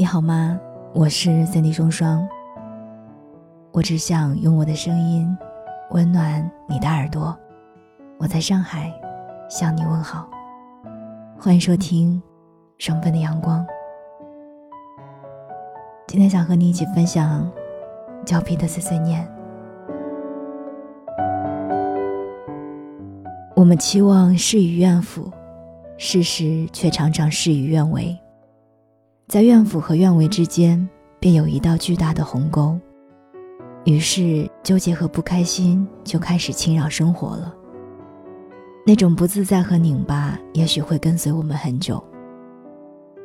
你好吗？我是三 D 双双。我只想用我的声音温暖你的耳朵。我在上海向你问好，欢迎收听双份的阳光。今天想和你一起分享胶皮的碎碎念。我们期望事与愿符，事实却常常事与愿违。在愿符和愿违之间，便有一道巨大的鸿沟。于是，纠结和不开心就开始侵扰生活了。那种不自在和拧巴，也许会跟随我们很久。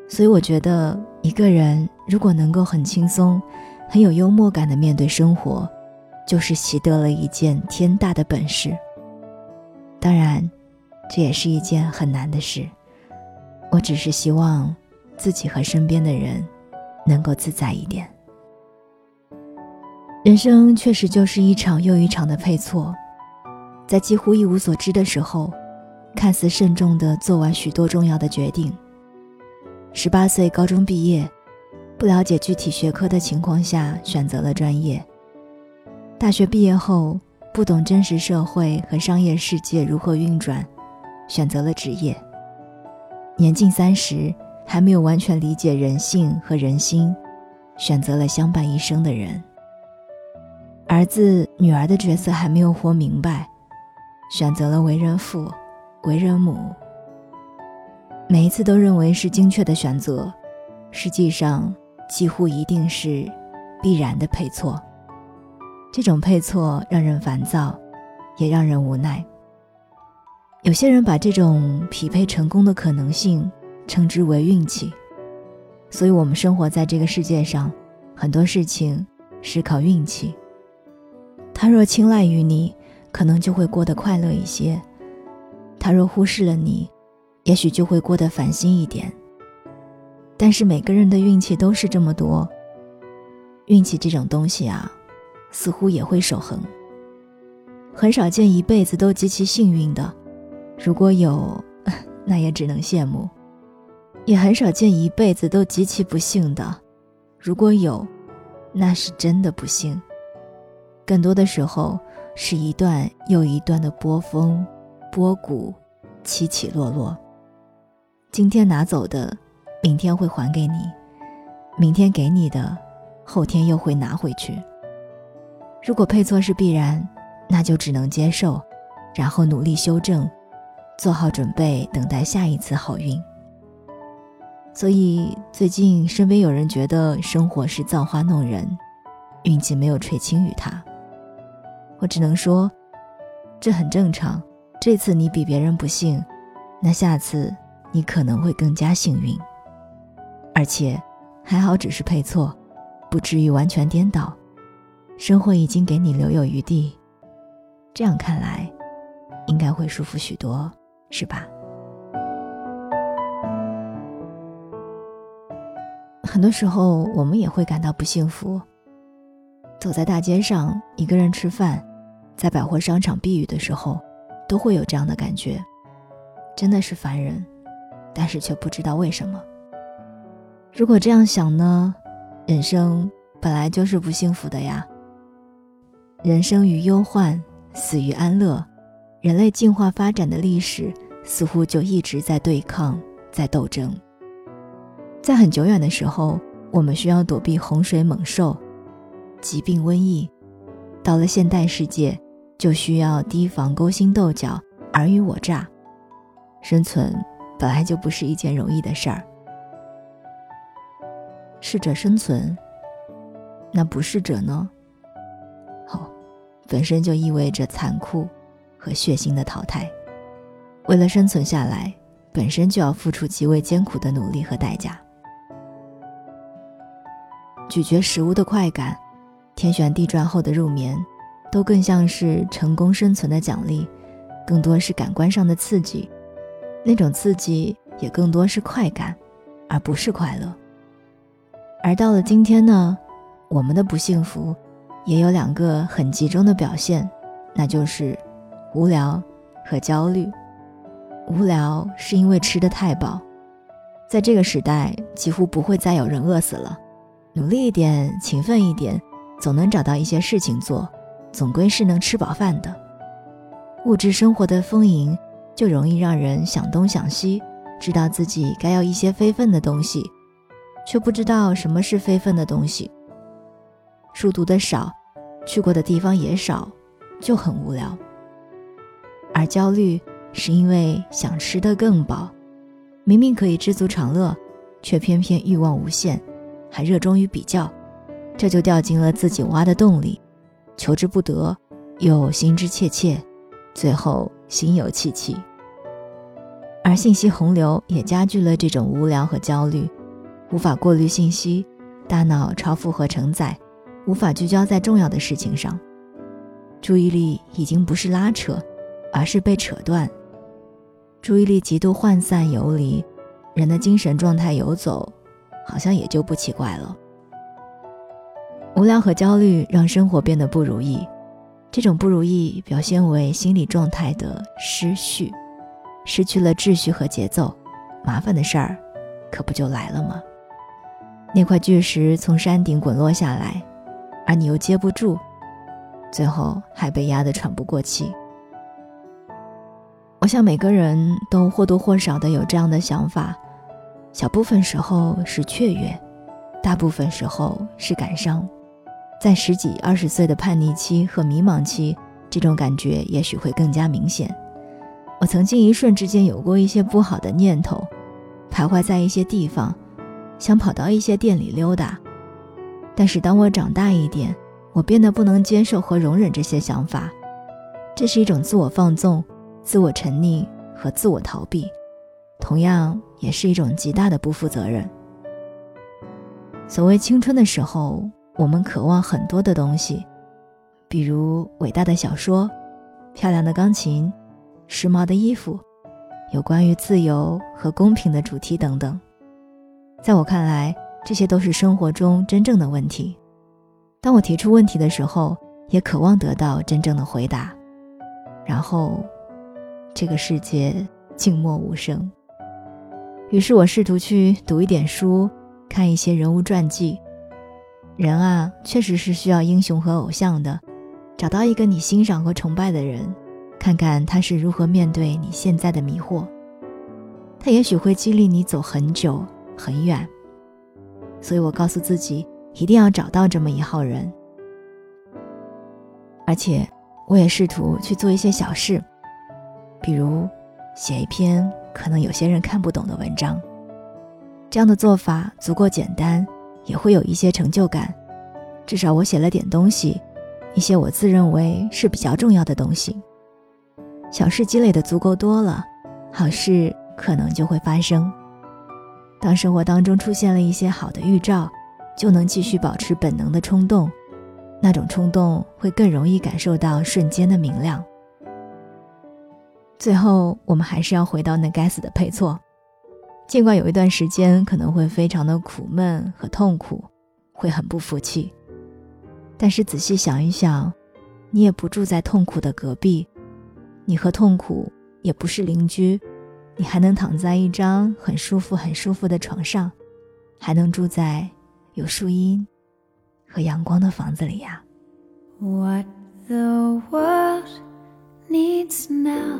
所以，我觉得一个人如果能够很轻松、很有幽默感的面对生活，就是习得了一件天大的本事。当然，这也是一件很难的事。我只是希望。自己和身边的人能够自在一点。人生确实就是一场又一场的配错，在几乎一无所知的时候，看似慎重的做完许多重要的决定。十八岁高中毕业，不了解具体学科的情况下选择了专业。大学毕业后，不懂真实社会和商业世界如何运转，选择了职业。年近三十。还没有完全理解人性和人心，选择了相伴一生的人。儿子、女儿的角色还没有活明白，选择了为人父、为人母。每一次都认为是精确的选择，实际上几乎一定是必然的配错。这种配错让人烦躁，也让人无奈。有些人把这种匹配成功的可能性。称之为运气，所以，我们生活在这个世界上，很多事情是靠运气。他若青睐于你，可能就会过得快乐一些；他若忽视了你，也许就会过得烦心一点。但是，每个人的运气都是这么多。运气这种东西啊，似乎也会守恒。很少见一辈子都极其幸运的，如果有，那也只能羡慕。也很少见一辈子都极其不幸的，如果有，那是真的不幸。更多的时候，是一段又一段的波峰、波谷，起起落落。今天拿走的，明天会还给你；明天给你的，后天又会拿回去。如果配错是必然，那就只能接受，然后努力修正，做好准备，等待下一次好运。所以最近身边有人觉得生活是造化弄人，运气没有垂青于他。我只能说，这很正常。这次你比别人不幸，那下次你可能会更加幸运。而且还好只是配错，不至于完全颠倒。生活已经给你留有余地，这样看来，应该会舒服许多，是吧？很多时候，我们也会感到不幸福。走在大街上，一个人吃饭，在百货商场避雨的时候，都会有这样的感觉，真的是烦人，但是却不知道为什么。如果这样想呢？人生本来就是不幸福的呀。人生于忧患，死于安乐，人类进化发展的历史似乎就一直在对抗，在斗争。在很久远的时候，我们需要躲避洪水猛兽、疾病瘟疫；到了现代世界，就需要提防勾心斗角、尔虞我诈。生存本来就不是一件容易的事儿。适者生存，那不适者呢？哦，本身就意味着残酷和血腥的淘汰。为了生存下来，本身就要付出极为艰苦的努力和代价。咀嚼食物的快感，天旋地转后的入眠，都更像是成功生存的奖励，更多是感官上的刺激。那种刺激也更多是快感，而不是快乐。而到了今天呢，我们的不幸福，也有两个很集中的表现，那就是无聊和焦虑。无聊是因为吃的太饱，在这个时代，几乎不会再有人饿死了。努力一点，勤奋一点，总能找到一些事情做，总归是能吃饱饭的。物质生活的丰盈，就容易让人想东想西，知道自己该要一些非分的东西，却不知道什么是非分的东西。书读的少，去过的地方也少，就很无聊。而焦虑是因为想吃得更饱，明明可以知足常乐，却偏偏欲望无限，还热衷于比较，这就掉进了自己挖的洞里，求之不得，又心之切切，最后心有戚戚。而信息洪流也加剧了这种无聊和焦虑，无法过滤信息，大脑超负荷承载。无法聚焦在重要的事情上，注意力已经不是拉扯，而是被扯断。注意力极度涣散游离，人的精神状态游走，好像也就不奇怪了。无聊和焦虑让生活变得不如意，这种不如意表现为心理状态的失序，失去了秩序和节奏，麻烦的事儿可不就来了吗？那块巨石从山顶滚落下来。而你又接不住，最后还被压得喘不过气。我想每个人都或多或少的有这样的想法，小部分时候是雀跃，大部分时候是感伤。在十几二十岁的叛逆期和迷茫期，这种感觉也许会更加明显。我曾经一瞬之间有过一些不好的念头，徘徊在一些地方，想跑到一些店里溜达。但是当我长大一点，我变得不能接受和容忍这些想法，这是一种自我放纵、自我沉溺和自我逃避，同样也是一种极大的不负责任。所谓青春的时候，我们渴望很多的东西，比如伟大的小说、漂亮的钢琴、时髦的衣服、有关于自由和公平的主题等等。在我看来。这些都是生活中真正的问题。当我提出问题的时候，也渴望得到真正的回答。然后，这个世界静默无声。于是我试图去读一点书，看一些人物传记。人啊，确实是需要英雄和偶像的。找到一个你欣赏和崇拜的人，看看他是如何面对你现在的迷惑。他也许会激励你走很久很远。所以我告诉自己，一定要找到这么一号人。而且，我也试图去做一些小事，比如写一篇可能有些人看不懂的文章。这样的做法足够简单，也会有一些成就感。至少我写了点东西，一些我自认为是比较重要的东西。小事积累的足够多了，好事可能就会发生。当生活当中出现了一些好的预兆，就能继续保持本能的冲动，那种冲动会更容易感受到瞬间的明亮。最后，我们还是要回到那该死的配错。尽管有一段时间可能会非常的苦闷和痛苦，会很不服气，但是仔细想一想，你也不住在痛苦的隔壁，你和痛苦也不是邻居。你还能躺在一张很舒服、很舒服的床上，还能住在有树荫和阳光的房子里呀。What the world needs now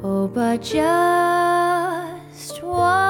Oh, but just one.